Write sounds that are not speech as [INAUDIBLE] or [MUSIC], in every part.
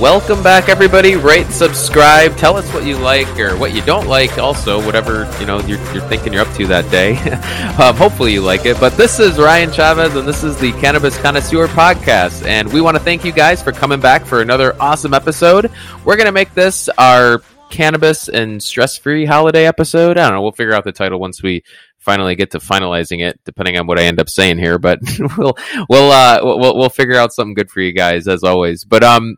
Welcome back, everybody. Rate, subscribe, tell us what you like or what you don't like. Also, whatever you know you're, you're thinking you're up to that day. [LAUGHS] um, hopefully, you like it. But this is Ryan Chavez, and this is the Cannabis Connoisseur Podcast. And we want to thank you guys for coming back for another awesome episode. We're gonna make this our cannabis and stress-free holiday episode. I don't know. We'll figure out the title once we finally get to finalizing it, depending on what I end up saying here. But [LAUGHS] we'll we'll uh, we'll we'll figure out something good for you guys as always. But um,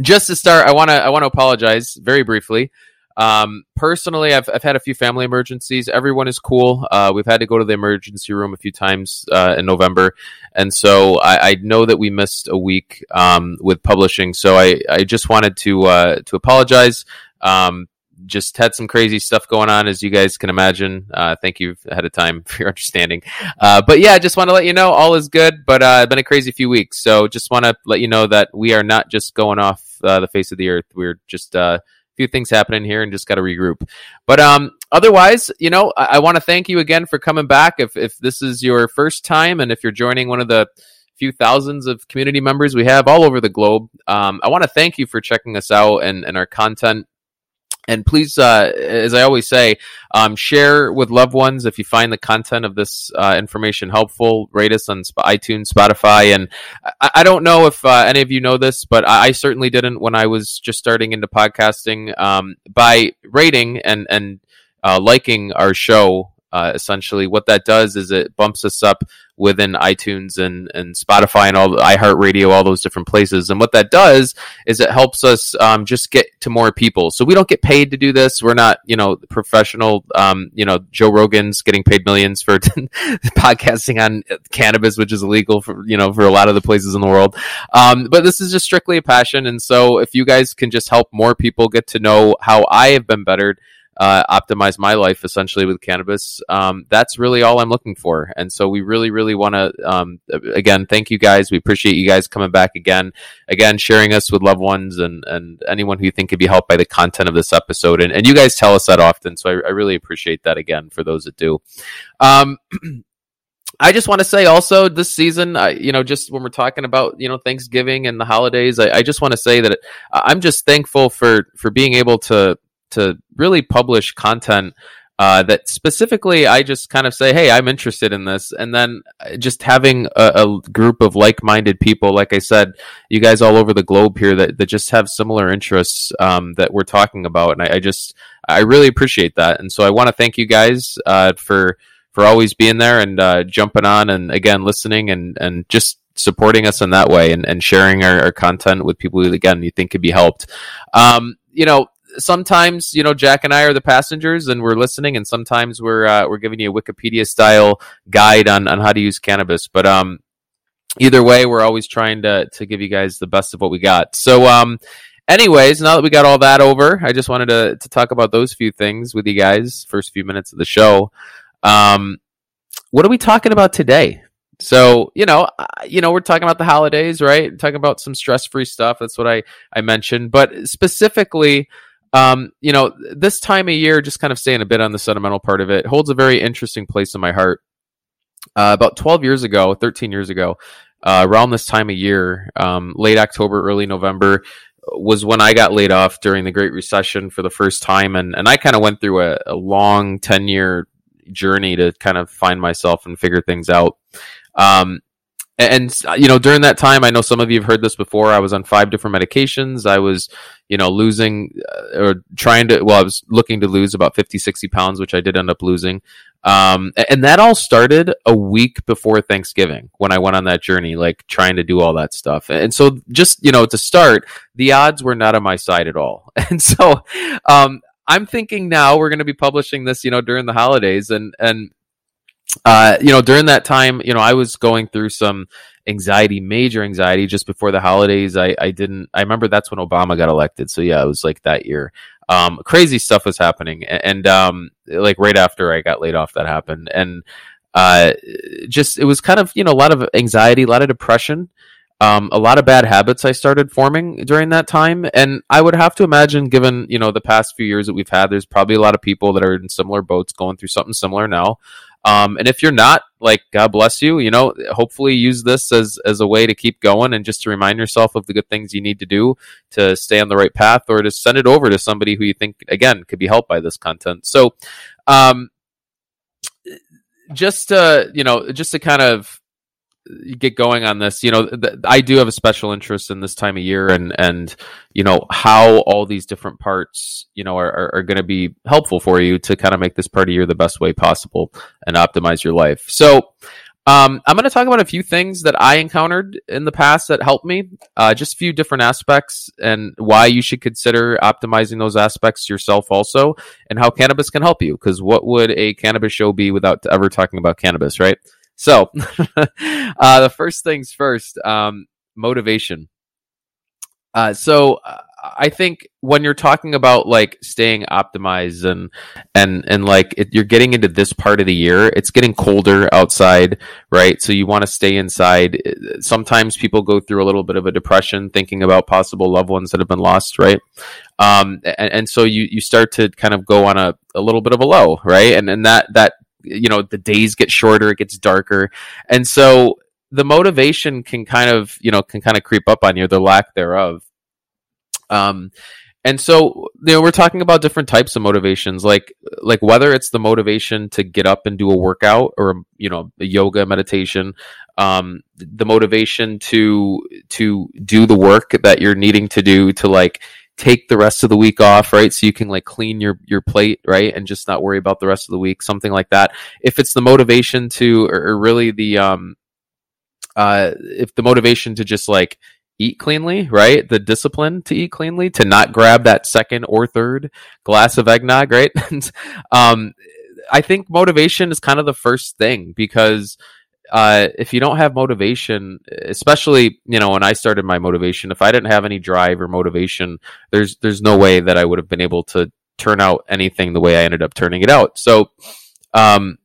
just to start, I want to I want to apologize very briefly. Um, personally, I've I've had a few family emergencies. Everyone is cool. Uh, we've had to go to the emergency room a few times uh, in November, and so I, I know that we missed a week um, with publishing. So I I just wanted to uh, to apologize. Um, just had some crazy stuff going on, as you guys can imagine. Uh, thank you ahead of time [LAUGHS] for your understanding. Uh, but yeah, I just want to let you know all is good, but uh, been a crazy few weeks. So just want to let you know that we are not just going off uh, the face of the earth. We're just uh, a few things happening here and just got to regroup. But um, otherwise, you know, I, I want to thank you again for coming back. If, if this is your first time and if you're joining one of the few thousands of community members we have all over the globe, um, I want to thank you for checking us out and, and our content and please, uh, as I always say, um, share with loved ones if you find the content of this uh, information helpful. Rate us on iTunes, Spotify, and I, I don't know if uh, any of you know this, but I, I, certainly didn't when I was just starting into podcasting. Um, by rating and and uh, liking our show, uh, essentially, what that does is it bumps us up within iTunes and, and Spotify and all the iHeartRadio, all those different places. And what that does is it helps us um, just get to more people. So we don't get paid to do this. We're not, you know, professional, um, you know, Joe Rogan's getting paid millions for [LAUGHS] podcasting on cannabis, which is illegal for, you know, for a lot of the places in the world. Um, but this is just strictly a passion. And so if you guys can just help more people get to know how I have been bettered, uh, optimize my life essentially with cannabis. Um, that's really all I'm looking for. And so we really, really want to, um, again, thank you guys. We appreciate you guys coming back again, again, sharing us with loved ones and, and anyone who you think could be helped by the content of this episode. And, and you guys tell us that often. So I, I really appreciate that again for those that do. Um, [CLEARS THROAT] I just want to say also this season, I, you know, just when we're talking about you know Thanksgiving and the holidays, I, I just want to say that I'm just thankful for for being able to to really publish content uh, that specifically I just kind of say, hey, I'm interested in this. And then uh, just having a, a group of like minded people, like I said, you guys all over the globe here that, that just have similar interests um, that we're talking about. And I, I, just, I really appreciate that. And so I want to thank you guys uh, for, for always being there and uh, jumping on and again, listening and, and just supporting us in that way and, and sharing our, our content with people who, again, you think could be helped. Um, you know, sometimes you know Jack and I are the passengers and we're listening, and sometimes we're uh, we're giving you a Wikipedia style guide on on how to use cannabis. But um, either way, we're always trying to to give you guys the best of what we got. So um, anyways, now that we got all that over, I just wanted to to talk about those few things with you guys. First few minutes of the show. Um, what are we talking about today? So you know, you know, we're talking about the holidays, right? Talking about some stress-free stuff. That's what I I mentioned, but specifically, um, you know, this time of year, just kind of staying a bit on the sentimental part of it, holds a very interesting place in my heart. Uh, about 12 years ago, 13 years ago, uh, around this time of year, um, late October, early November, was when I got laid off during the Great Recession for the first time. And, and I kind of went through a, a long 10 year journey to kind of find myself and figure things out. Um, and you know during that time i know some of you have heard this before i was on five different medications. I was you know losing uh, or trying to well i was looking to lose about 50 60 pounds which i did end up losing. Um, and that all started a week before thanksgiving when i went on that journey like trying to do all that stuff. And so just you know to start the odds were not on my side at all. [LAUGHS] And so um, i'm thinking now we're going to be publishing this you know during the holidays and and uh, you know, during that time, you know, I was going through some anxiety, major anxiety just before the holidays. I, I didn't, I remember that's when Obama got elected. So yeah, it was like that year. Um, crazy stuff was happening. And, and um, like right after I got laid off, that happened. And, uh, just, it was kind of, you know, a lot of anxiety, a lot of depression. Um, a lot of bad habits I started forming during that time, and I would have to imagine, given you know the past few years that we've had, there's probably a lot of people that are in similar boats going through something similar now. Um, and if you're not, like, God bless you. You know, hopefully use this as as a way to keep going and just to remind yourself of the good things you need to do to stay on the right path, or to send it over to somebody who you think again could be helped by this content. So, um, just to you know, just to kind of get going on this, you know, th- I do have a special interest in this time of year and, and, you know, how all these different parts, you know, are, are, are going to be helpful for you to kind of make this part of year the best way possible and optimize your life. So, um, I'm going to talk about a few things that I encountered in the past that helped me, uh, just a few different aspects and why you should consider optimizing those aspects yourself also and how cannabis can help you. Cause what would a cannabis show be without ever talking about cannabis, right? So, [LAUGHS] uh, the first things first, um, motivation. Uh, so uh, I think when you're talking about like staying optimized and and and like it, you're getting into this part of the year, it's getting colder outside, right? So you want to stay inside. Sometimes people go through a little bit of a depression thinking about possible loved ones that have been lost, right? Um, and, and so you you start to kind of go on a, a little bit of a low, right? And and that that you know the days get shorter it gets darker. And so the motivation can kind of you know can kind of creep up on you the lack thereof. Um and so you know we're talking about different types of motivations like like whether it's the motivation to get up and do a workout or you know a yoga meditation um the motivation to to do the work that you're needing to do to like take the rest of the week off, right? So you can like clean your your plate, right, and just not worry about the rest of the week, something like that. If it's the motivation to, or, or really the um, uh, if the motivation to just like eat cleanly, right? The discipline to eat cleanly, to not grab that second or third glass of eggnog, right? [LAUGHS] um, I think motivation is kind of the first thing because uh, if you don't have motivation, especially you know when I started my motivation, if I didn't have any drive or motivation, there's there's no way that I would have been able to turn out anything the way I ended up turning it out. So, um,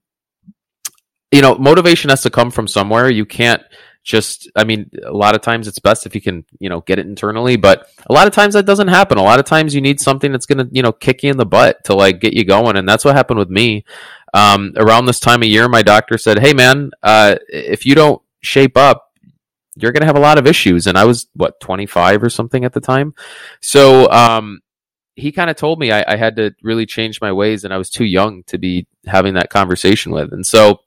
you know, motivation has to come from somewhere. You can't just i mean a lot of times it's best if you can you know get it internally but a lot of times that doesn't happen a lot of times you need something that's going to you know kick you in the butt to like get you going and that's what happened with me um, around this time of year, my doctor said, "Hey, man, uh, if you don't shape up, you're going to have a lot of issues." And I was what 25 or something at the time, so um, he kind of told me I, I, had to really change my ways, and I was too young to be having that conversation with. And so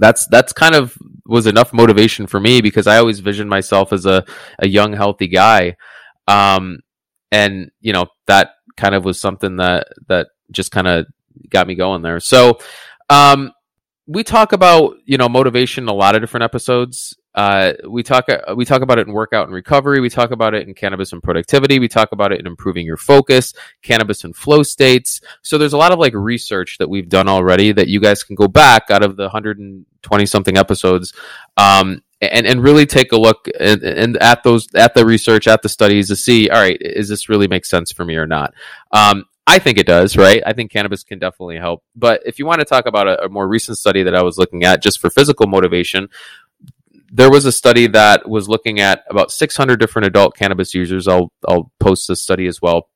that's that's kind of was enough motivation for me because I always visioned myself as a a young, healthy guy. Um, and you know that kind of was something that that just kind of got me going there. So, um, we talk about you know motivation in a lot of different episodes. Uh, we talk uh, we talk about it in workout and recovery. We talk about it in cannabis and productivity. We talk about it in improving your focus, cannabis and flow states. So there's a lot of like research that we've done already that you guys can go back out of the 120 something episodes. Um, and, and really take a look and, at those at the research at the studies to see all right is this really make sense for me or not um, I think it does, right? I think cannabis can definitely help. But if you want to talk about a, a more recent study that I was looking at just for physical motivation, there was a study that was looking at about 600 different adult cannabis users. I'll I'll post this study as well.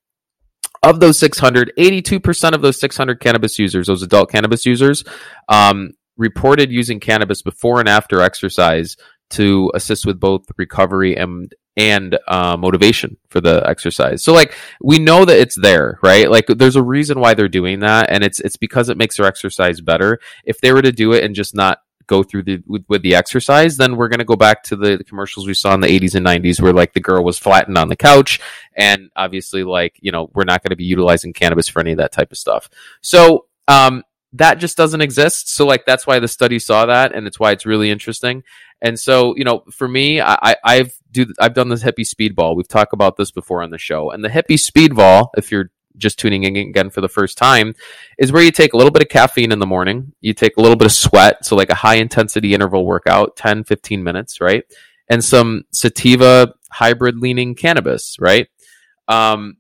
Of those 600, 82% of those 600 cannabis users, those adult cannabis users, um, reported using cannabis before and after exercise to assist with both recovery and and uh, motivation for the exercise. So like we know that it's there, right? Like there's a reason why they're doing that, and it's it's because it makes their exercise better. If they were to do it and just not go through the with, with the exercise, then we're gonna go back to the, the, commercials we saw in the 80s and 90s where like the girl was flattened on the couch, and obviously like you know we're not gonna be utilizing cannabis for any of that type of stuff. So um, that just doesn't exist. So like that's why the study saw that, and it's why it's really interesting. And so you know, for me, I, I've do I've done this hippie speedball. We've talked about this before on the show, and the hippie speedball, if you're just tuning in again for the first time, is where you take a little bit of caffeine in the morning, you take a little bit of sweat, so like a high intensity interval workout, 10, 15 minutes, right? And some sativa hybrid leaning cannabis, right? Um,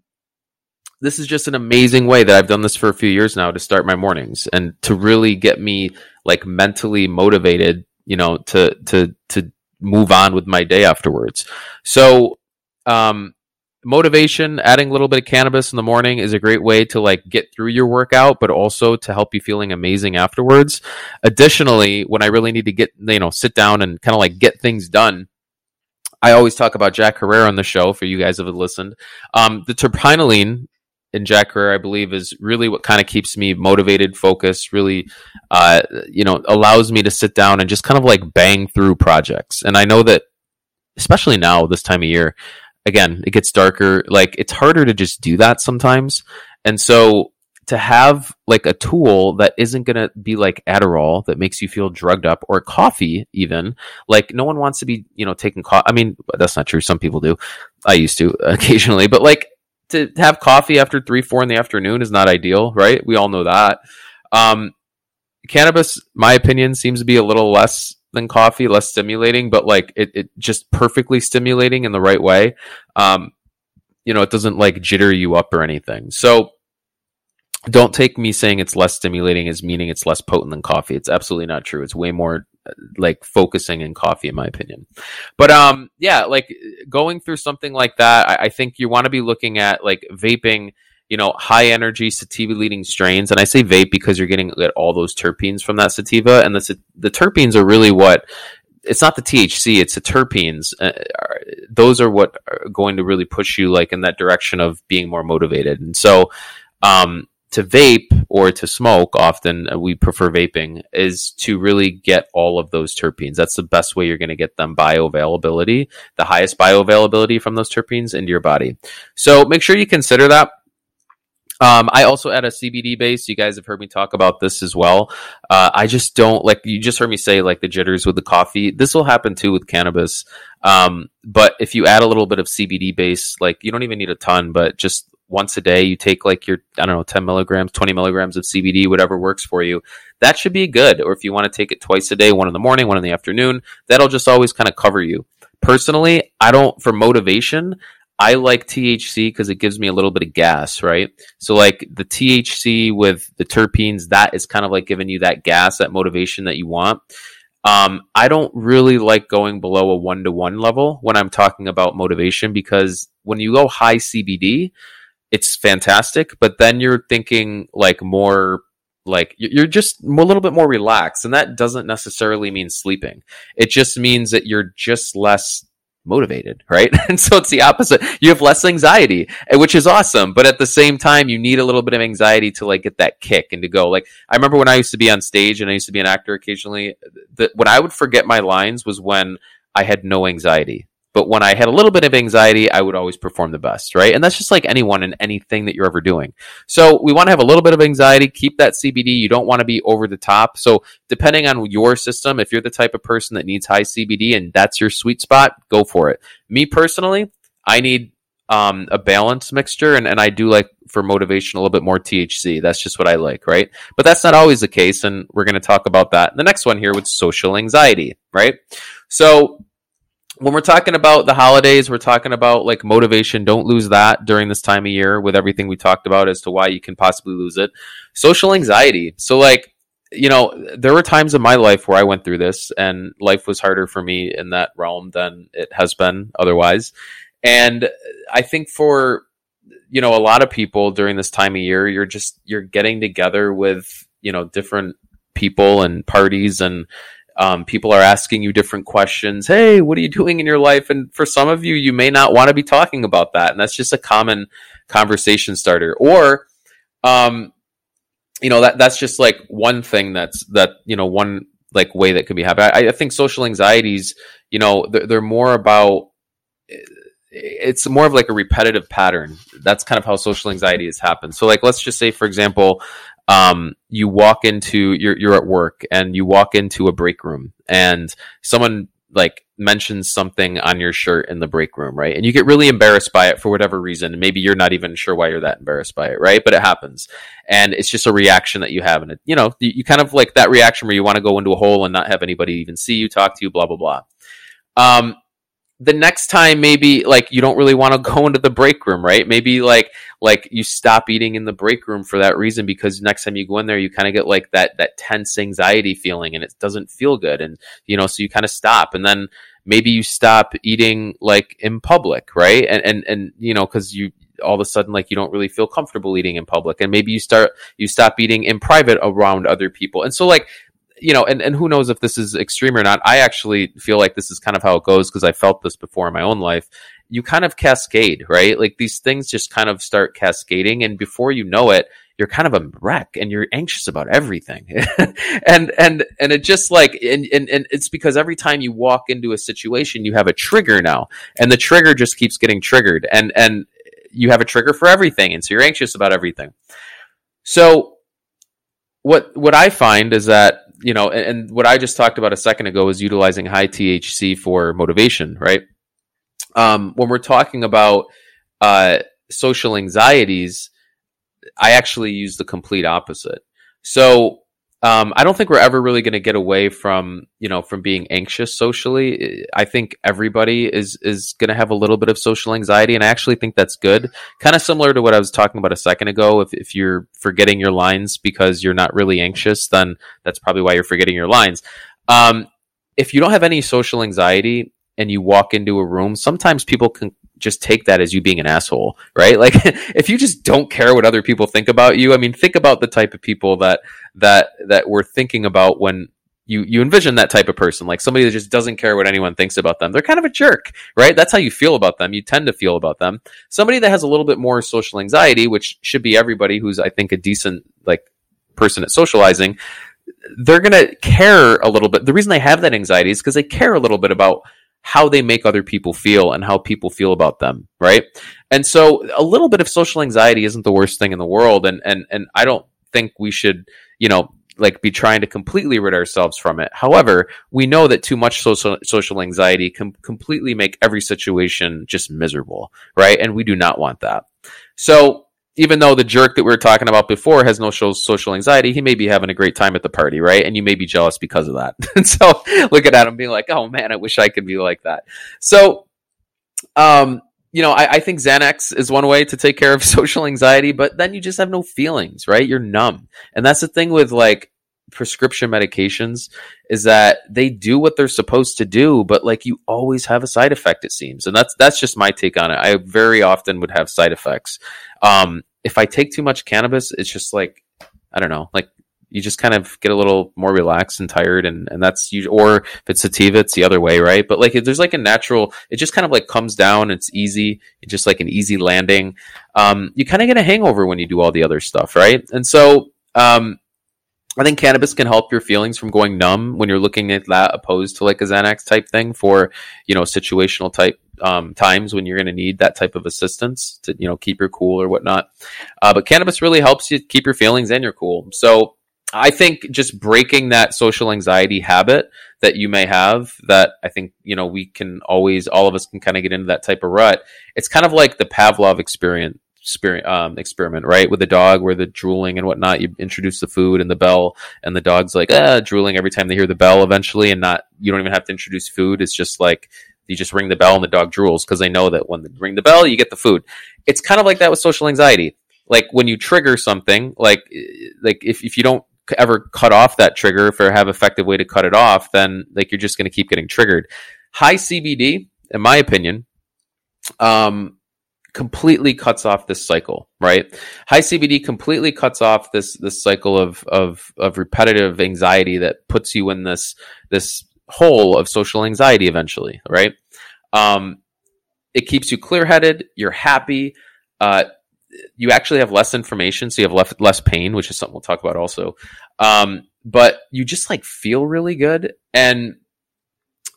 this is just an amazing way that I've done this for a few years now to start my mornings and to really get me like mentally motivated, you know, to to to move on with my day afterwards. So, um, motivation adding a little bit of cannabis in the morning is a great way to like get through your workout but also to help you feeling amazing afterwards additionally when i really need to get you know sit down and kind of like get things done i always talk about Jack Herer on the show for you guys have listened um, the terpinolene in Jack Herer i believe is really what kind of keeps me motivated focused really uh, you know allows me to sit down and just kind of like bang through projects and i know that especially now this time of year again, it gets darker. Like it's harder to just do that sometimes. And so to have like a tool that isn't going to be like Adderall that makes you feel drugged up or coffee even like no one wants to be, you know, taking coffee. I mean, that's not true. Some people do. I used to [LAUGHS] occasionally, but like to have coffee after three, four in the afternoon is not ideal, right? We all know that. Um, cannabis, my opinion, seems to be a little less than coffee, less stimulating, but like it, it just perfectly stimulating in the right way. Um, you know, it doesn't like jitter you up or anything. So don't take me saying it's less stimulating as meaning it's less potent than coffee. It's absolutely not true. It's way more like focusing in coffee, in my opinion. But um, yeah, like going through something like that, I, I think you want to be looking at like vaping you know, high energy sativa leading strains. And I say vape because you're getting all those terpenes from that sativa. And the, the terpenes are really what it's not the THC, it's the terpenes. Uh, those are what are going to really push you like in that direction of being more motivated. And so, um, to vape or to smoke, often uh, we prefer vaping, is to really get all of those terpenes. That's the best way you're going to get them bioavailability, the highest bioavailability from those terpenes into your body. So make sure you consider that. Um, I also add a CBD base. You guys have heard me talk about this as well. Uh, I just don't like you just heard me say like the jitters with the coffee. This will happen too with cannabis. Um, but if you add a little bit of CBD base, like you don't even need a ton, but just once a day, you take like your, I don't know, 10 milligrams, 20 milligrams of CBD, whatever works for you. That should be good. Or if you want to take it twice a day, one in the morning, one in the afternoon, that'll just always kind of cover you. Personally, I don't, for motivation, I like THC because it gives me a little bit of gas, right? So like the THC with the terpenes, that is kind of like giving you that gas, that motivation that you want. Um, I don't really like going below a one to one level when I'm talking about motivation because when you go high CBD, it's fantastic, but then you're thinking like more like you're just a little bit more relaxed and that doesn't necessarily mean sleeping. It just means that you're just less motivated, right? [LAUGHS] and so it's the opposite. You have less anxiety, eh, which is awesome. But at the same time, you need a little bit of anxiety to like get that kick and to go. Like I remember when I used to be on stage and I used to be an actor occasionally. That when I would forget my lines was when I had no anxiety. But when I had a little bit of anxiety, I would always perform the best, right? And that's just like anyone in anything that you're ever doing. So we want to have a little bit of anxiety, keep that CBD. You don't want to be over the top. So depending on your system, if you're the type of person that needs high CBD and that's your sweet spot, go for it. Me personally, I need um, a balanced mixture, and, and I do like for motivation a little bit more THC. That's just what I like, right? But that's not always the case, and we're going to talk about that. The next one here with social anxiety, right? So when we're talking about the holidays, we're talking about like motivation. Don't lose that during this time of year with everything we talked about as to why you can possibly lose it. Social anxiety. So, like, you know, there were times in my life where I went through this and life was harder for me in that realm than it has been otherwise. And I think for, you know, a lot of people during this time of year, you're just, you're getting together with, you know, different people and parties and, um, people are asking you different questions. Hey, what are you doing in your life? And for some of you, you may not want to be talking about that. And that's just a common conversation starter. Or, um, you know, that, that's just like one thing that's, that, you know, one like way that could be happening. I, I think social anxieties, you know, they're, they're more about, it's more of like a repetitive pattern. That's kind of how social anxiety has happened. So like, let's just say, for example, um, you walk into you're you're at work and you walk into a break room and someone like mentions something on your shirt in the break room, right? And you get really embarrassed by it for whatever reason. Maybe you're not even sure why you're that embarrassed by it, right? But it happens. And it's just a reaction that you have. And it, you know, you, you kind of like that reaction where you want to go into a hole and not have anybody even see you, talk to you, blah, blah, blah. Um, the next time maybe like you don't really want to [LAUGHS] go into the break room right? Maybe like like you stop eating in the break room for that reason because next time you go in there you kind of get like that that tense anxiety feeling and it doesn't feel good and you know so you kind of stop and then maybe you stop eating like in public right? And and and you know because you all of a sudden like you don't really feel comfortable eating in public and maybe you start you stop eating in private around other people. And so like you know, and, and who knows if this is extreme or not. I actually feel like this is kind of how it goes because I felt this before in my own life. You kind of cascade, right? Like these things just kind of start cascading, and before you know it, you're kind of a wreck and you're anxious about everything. [LAUGHS] and and and it just like and, and and it's because every time you walk into a situation, you have a trigger now, and the trigger just keeps getting triggered, and and you have a trigger for everything, and so you're anxious about everything. So what what I find is that you know, and, and, what I just talked about a second ago is utilizing high THC for motivation, right? Um, when we're talking about uh, social anxieties, I actually use the complete opposite. So um, I don't think we're ever really going to get away from you know from being anxious socially. I think everybody is is going to have a little bit of social anxiety, and I actually think that's good. Kind of similar to what I was talking about a second ago. If if you're forgetting your lines because you're not really anxious, then that's probably why you're forgetting your lines. Um, if you don't have any social anxiety and you walk into a room, sometimes people can just take that as you being an asshole, right? Like [LAUGHS] if you just don't care what other people think about you, I mean, think about the type of people that that that we're thinking about when you you envision that type of person, like somebody that just doesn't care what anyone thinks about them. They're kind of a jerk, right? That's how you feel about them. You tend to feel about them. Somebody that has a little bit more social anxiety, which should be everybody who's I think a decent like person at socializing, they're going to care a little bit. The reason they have that anxiety is because they care a little bit about how they make other people feel and how people feel about them, right? And so a little bit of social anxiety isn't the worst thing in the world and and and I don't think we should, you know, like be trying to completely rid ourselves from it. However, we know that too much social social anxiety can completely make every situation just miserable, right? And we do not want that. So even though the jerk that we were talking about before has no social anxiety, he may be having a great time at the party, right? And you may be jealous because of that. and [LAUGHS] so looking at him being like, oh man, I wish I could be like that. So, um, you know, I, I, think Xanax is one way to take care of [LAUGHS] social anxiety, but then you just have no feelings, right? You're numb. And that's the thing with like prescription medications is that they do what they're supposed to do, but like you always have a side effect, it seems. And that's that's just my take on it. I very often would have side effects. Um, if I take too much cannabis, it's just like I don't know, like you just kind of get a little more relaxed and tired and, and that's you or if it's sativa it's the other way right but like there's like a natural it just kind of like comes down it's easy it's just like an easy landing um, you kind of get a hangover when you do all the other stuff right and so um, I think cannabis can help your feelings from going numb when you're looking at that opposed to like a Xanax type thing for, you know, situational type um, times when you're going to need that type of assistance to, you know, keep your cool or whatnot. Uh, but cannabis really helps you keep your feelings and your cool. So I think just breaking that social anxiety habit that you may have that I think, you know, we can always, all of us can kind of get into that type of rut. It's kind of like the Pavlov experience um, experiment, right? With the dog where the drooling and whatnot, you introduce the food and the bell and the dog's like, ah, drooling every time they hear the bell eventually and not, you don't even have to introduce food. It's just like, you just ring the bell and the dog drools because they know that when they ring the bell, you get the food. It's kind of like that with social anxiety. Like when you trigger something, like, like if, if you don't ever cut off that trigger, or have effective way to cut it off, then like you're just going to keep getting triggered. High CBD, in my opinion, um, completely cuts off this cycle, right? High CBD completely cuts off this this cycle of of of repetitive anxiety that puts you in this this hole of social anxiety eventually, right? Um, it keeps you clear headed. You're happy. Uh, you actually have less information, so you have less less pain, which is something we'll talk about also. Um, but you just like feel really good, and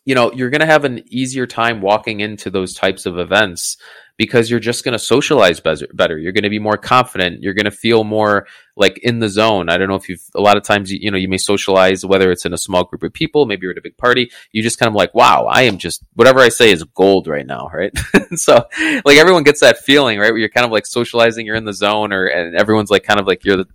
you know you're going to have an easier time walking into those types of events because you're just going to socialize better. You're going to be more confident. You're going to feel more like in the zone. I don't know if you've, a lot of times, you, you know, you may socialize, whether it's in a small group of people, maybe you're at a big party. You just kind of like, wow, I am just, whatever I say is gold right now, right? [LAUGHS] so, like, everyone gets that feeling, right? Where you're kind of like socializing, you're in the zone, or, and everyone's like kind of like you're the,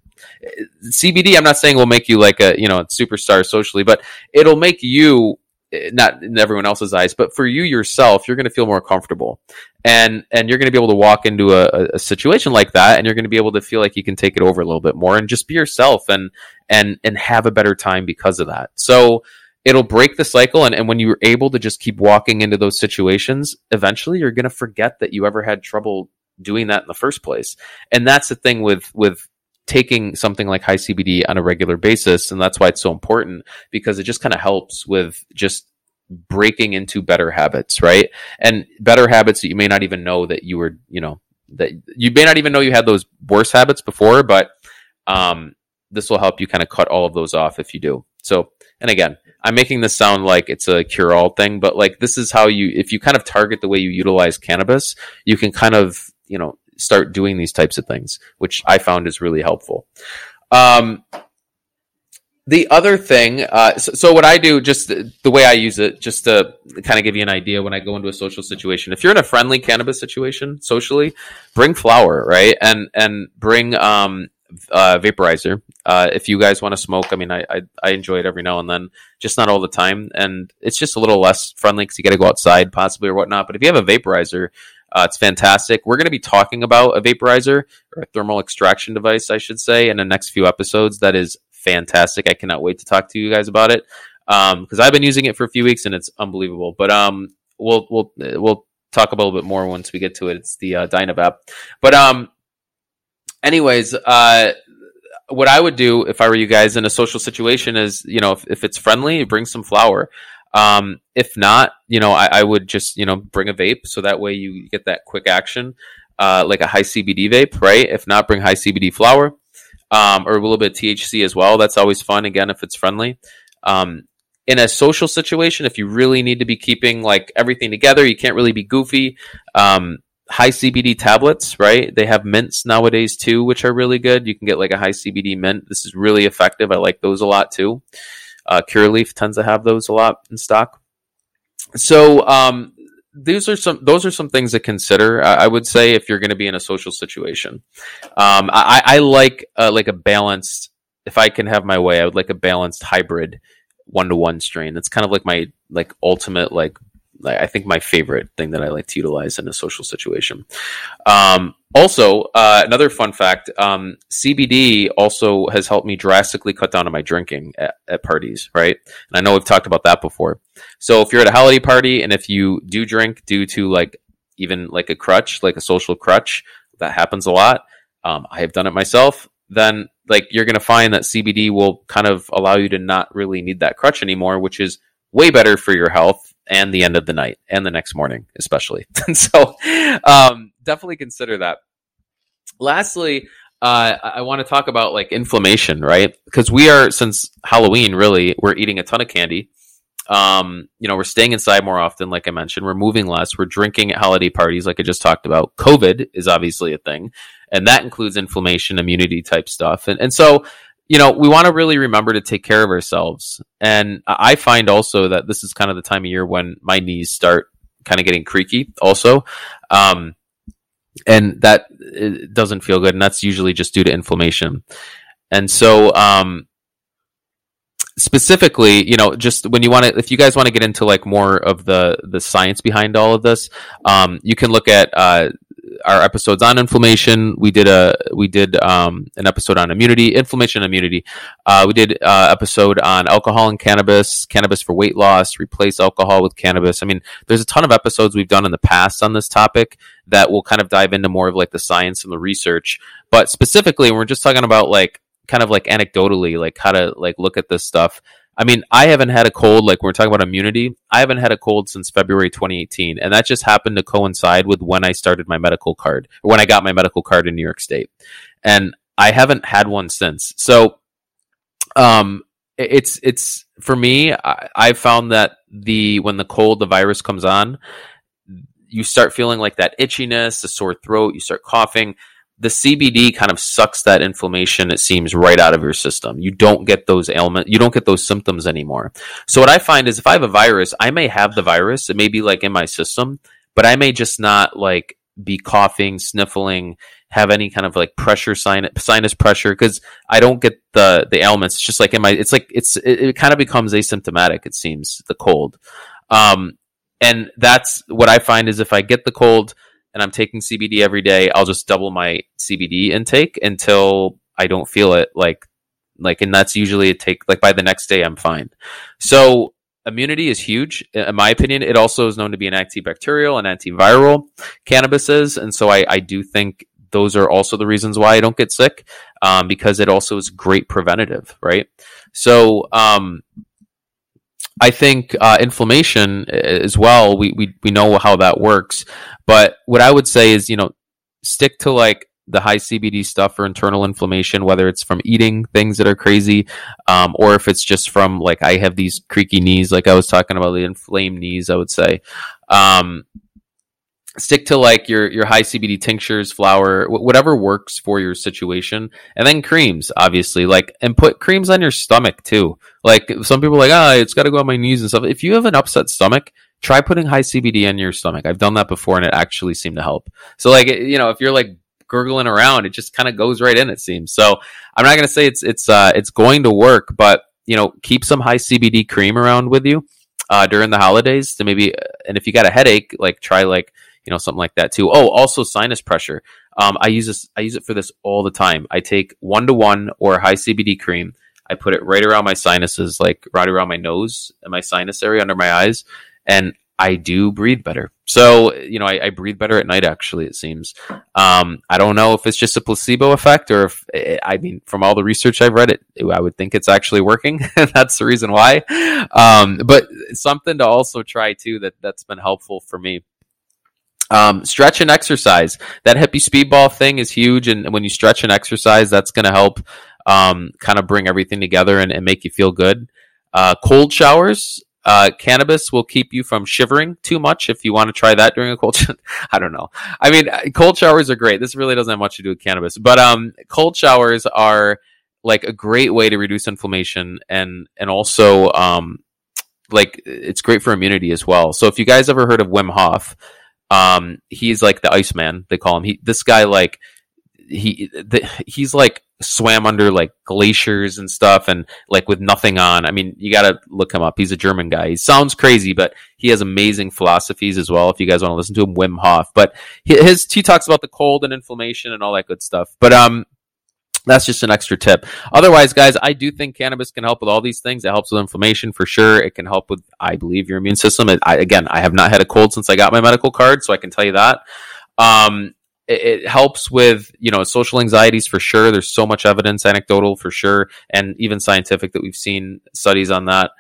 CBD, I'm not saying will make you like a, you know, superstar socially, but it'll make you eh, not in everyone else's eyes, but for you yourself, you're going to feel more comfortable, and and you're going to be able to walk into a, a situation like that, and you're going to be able to feel like you can take it over a little bit more and just be yourself and and and have a better time because of that. So it'll break the cycle and, and when you're able to just keep walking into those situations eventually you're going to forget that you ever had trouble doing that in the first place and that's the thing with with taking something like high cbd on a regular basis and that's why it's so important because it just kind of helps with just breaking into better habits right? And better habits that you may not even know that you were you know that you may not even know you had those worse habits before but um this will help you kind of cut all of those off if you do. So and again I'm making this sound like it's a cure all thing, but like this is how you, if you kind of target the way you utilize cannabis, you can kind of, you know, start doing these types of things, which I found is really helpful. Um, the other thing, uh, so, so, what I do, just the, the, way I use it, just to kind of give you an idea when I go into a social situation. If you're in a friendly cannabis situation socially, bring flower, right, and and bring um, uh, vaporizer. Uh, if you guys want to smoke, I mean, I, I, I enjoy it every now and then, just not all the time, and it's just a little less friendly because you got to go outside possibly or whatnot. But if you have a vaporizer, uh, it's fantastic. We're going to be talking about a vaporizer or a thermal extraction device, I should say, in the next few episodes. That is fantastic. I cannot wait to talk to you guys about it because um, I've been using it for a few weeks and it's unbelievable. But um, we'll we'll we'll talk a little bit more once we get to it. It's the uh, Dynavap, but um, anyways, uh, what I would do if I were you guys in a social situation is, you know, if, if it's friendly, bring some flower. Um, if not, you know, I, I, would just, you know, bring a vape so that way you get that quick action, uh, like a high CBD vape, right? If not, bring high CBD flower, um, or a little bit of THC as well. That's always fun. Again, if it's friendly. Um, in a social situation, if you really need to be keeping like everything together, you can't really be goofy. Um, high CBD tablets, right? They have mints nowadays too, which are really good. You can get like a high CBD mint. This is really effective. I like those a lot too. Uh, Curaleaf tends to have those a lot in stock. So um, these are some those are some things to consider. I, I would say if you're going to be in a social situation. Um, I, I like uh, like a balanced. If I can have my way, I would like a balanced hybrid one to one strain. That's kind of like my like ultimate like I think my favorite thing that I like to utilize in a social situation. Um, also, uh, another fun fact: um, CBD also has helped me drastically cut down on my drinking at, at, parties. Right, and I know we've talked about that before. So if you're at a holiday party and if you do drink due to like even like a crutch, like a social crutch, that happens a lot. Um, I have done it myself. Then like you're going to find that CBD will kind of allow you to not really need that crutch anymore, which is way better for your health and the end of the night and the next morning, especially. [LAUGHS] so, um, definitely consider that. Lastly, uh, I want to talk about like inflammation, right? Because we are since Halloween, really, we're eating a ton of candy. Um, you know, we're staying inside more often, like I mentioned. We're moving less. We're drinking at holiday parties, like I just talked about. COVID is obviously a thing, and that includes inflammation, immunity type stuff. And and so you know, we want to really remember to take care of ourselves. And I find also that this is kind of the time of year when my knees start kind of getting creaky also. Um, and that doesn't feel good. And that's usually just due to inflammation. And so, um, specifically, you know, just when you want to, if you guys want to get into like more of the the science behind all of this, um, you can look at uh, our episodes on inflammation. We did a we did um, an episode on immunity, inflammation, immunity. Uh, we did uh, episode on alcohol and cannabis, cannabis for weight loss, replace alcohol with cannabis. I mean, there's a ton of episodes we've done in the past on this topic that will kind of dive into more of like the science and the research. But specifically, we're just talking about like kind of like anecdotally, like how to like look at this stuff. I mean, I haven't had a cold, like we're talking about immunity. I haven't had a cold since February 2018. And that just happened to coincide with when I started my medical card, or when I got my medical card in New York State. And I haven't had one since. So, um, it's, it's, for me, I, I found that the, when the cold, the virus comes on, you start feeling like that itchiness, the sore throat, you start coughing the CBD kind of sucks that inflammation, it seems, right out of your system. You don't get those ailments, you don't get those symptoms anymore. So what I find is if I have a virus, I may have the virus, it may be like in my system, but I may just not like be coughing, sniffling, have any kind of like pressure sinus sinus pressure because I don't get the the ailments. It's just like in my it's like it's it, it kind of becomes asymptomatic. It seems the cold, um, and that's what I find is if I get the cold and I'm taking CBD every day, I'll just double my CBD intake until I don't feel it. Like like, and that's usually a take like by the next day I'm fine. So immunity is huge in my opinion it also is known to be an antibacterial and antiviral cannabis is and so I, I do think those are also the reasons why I don't get sick um, because it also is great preventative, right? So um, I think uh, inflammation as well. We, we we know how that works, but what I would say is you know stick to like the high CBD stuff for internal inflammation, whether it's from eating things that are crazy, um, or if it's just from like I have these creaky knees, like I was talking about the inflamed knees. I would say. Um, stick to like your your high CBD tinctures, flower, whatever works for your situation, and then creams, obviously, like and put creams on your stomach too. Like some people are like, ah, oh, it's got to go on my knees and stuff. If you have an upset stomach, try putting high CBD on your stomach. I've done that before, and it actually seemed to help. So like you know, if you're like gurgling around, it just kind of goes right in. It seems. So I'm not gonna say it's it's uh it's going to work, but you know, keep some high CBD cream around with you. Uh, during the holidays to maybe and if you got a headache like try like you know, something like that too. Oh, also sinus pressure. Um, I use this. I use it for this all the time. I take one to one or high CBD cream. I put it right around my sinuses, like right around my nose and my sinus area under my eyes, and I do breathe better. So, you know, I, I breathe better at night, actually, it seems. Um, I don't know if it's just a placebo effect or if, eh, I mean, from all the research I've read, it, I would think it's actually working. [LAUGHS] that's the reason why. Um, but something to also try, too, that, that's been helpful for me um, stretch and exercise. That hippie speedball thing is huge, and when you stretch and exercise, that's going to help um, kind of bring everything together and, and make you feel good. Uh, cold showers. Uh, cannabis will keep you from shivering too much if you want to try that during a cold. [LAUGHS] I don't know. I mean, uh, cold showers are great. This really doesn't have much to do with cannabis, but um, cold showers are like a great way to reduce inflammation and and also um, like it's great for immunity as well. So if you guys ever heard of Wim Hof, um, he's like the Iceman. They call him. He this guy like he the, he's like swam under like glaciers and stuff and like with nothing on. I mean, you got to look him up. He's a German guy. He sounds crazy, but he has amazing philosophies as well. If you guys want to listen to him, Wim Hof. But his he talks about the cold and inflammation and all that good stuff. But um, that's just an extra tip. Otherwise, guys, I do think cannabis can help with all these things. It helps with inflammation for sure. It can help with, I believe, your immune system. It, I, again, I have not had a cold since I got my medical card, so I can tell you that. Um, it, it, helps with, you know, social anxieties for sure. There's so much evidence, anecdotal for sure, and even scientific that we've seen studies on that.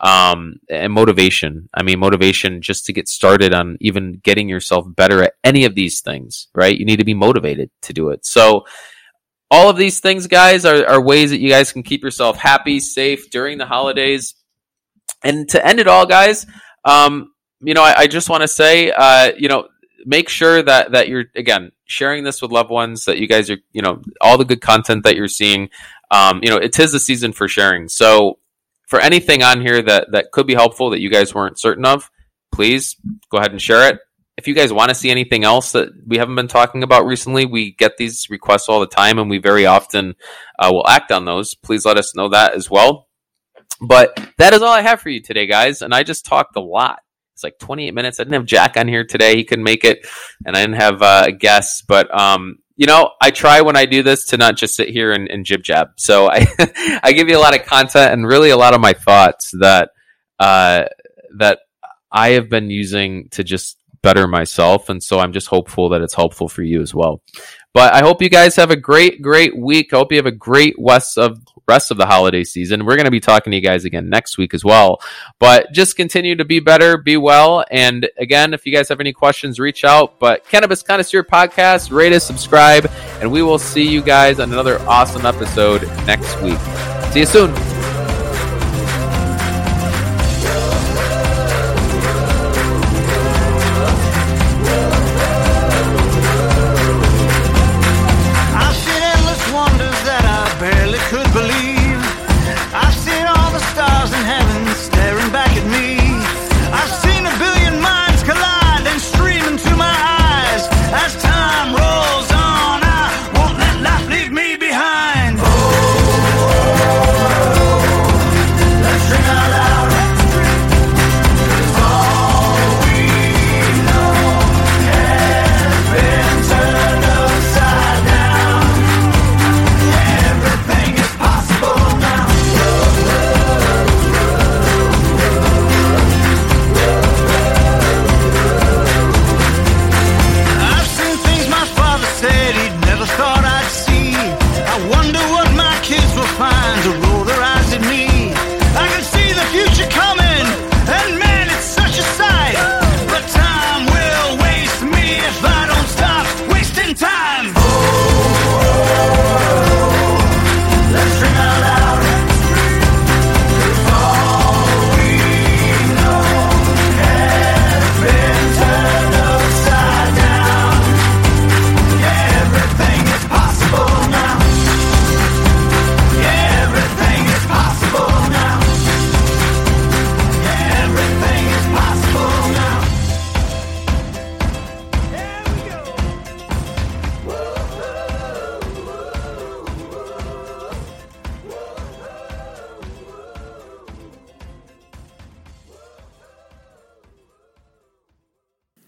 Um, and motivation. I mean, motivation just to get started on even getting yourself better at any of these things, right? You need to be motivated to do it. So, all of these things, guys, are, are ways that you guys can keep yourself happy, safe during the holidays. And to end it all, guys, um, you know, I, I just want to say, uh, you know, make sure that that you're again sharing this with loved ones. That you guys are, you know, all the good content that you're seeing. Um, you know, it is the season for sharing. So, for anything on here that that could be helpful that you guys weren't certain of, please go ahead and share it if you guys want to see anything else that we haven't been talking about recently, we get these requests all the time and we very often uh, will act on those. Please let us know that as well. But that is all I have for you today, guys. And I just talked a lot. It's like 28 minutes. I didn't have Jack on here today. He couldn't make it. And I didn't have uh, a guest. But, um, you know, I try when I do this to not just sit here and, and jib jab. So [LAUGHS] I, I give you a lot of content and really a lot of my thoughts that, uh, that I have been using to just better myself. And so I'm just hopeful that it's helpful for you as well. But I hope you guys have a great, great week. I hope you have a great rest of rest of the holiday season. We're going to be talking to you guys again next week as well. But just continue to be better, be well. And again, if you guys have any questions, reach out. But Cannabis Connoisseur Podcast, rate us, subscribe, and we will see you guys on another awesome episode next week. See you soon.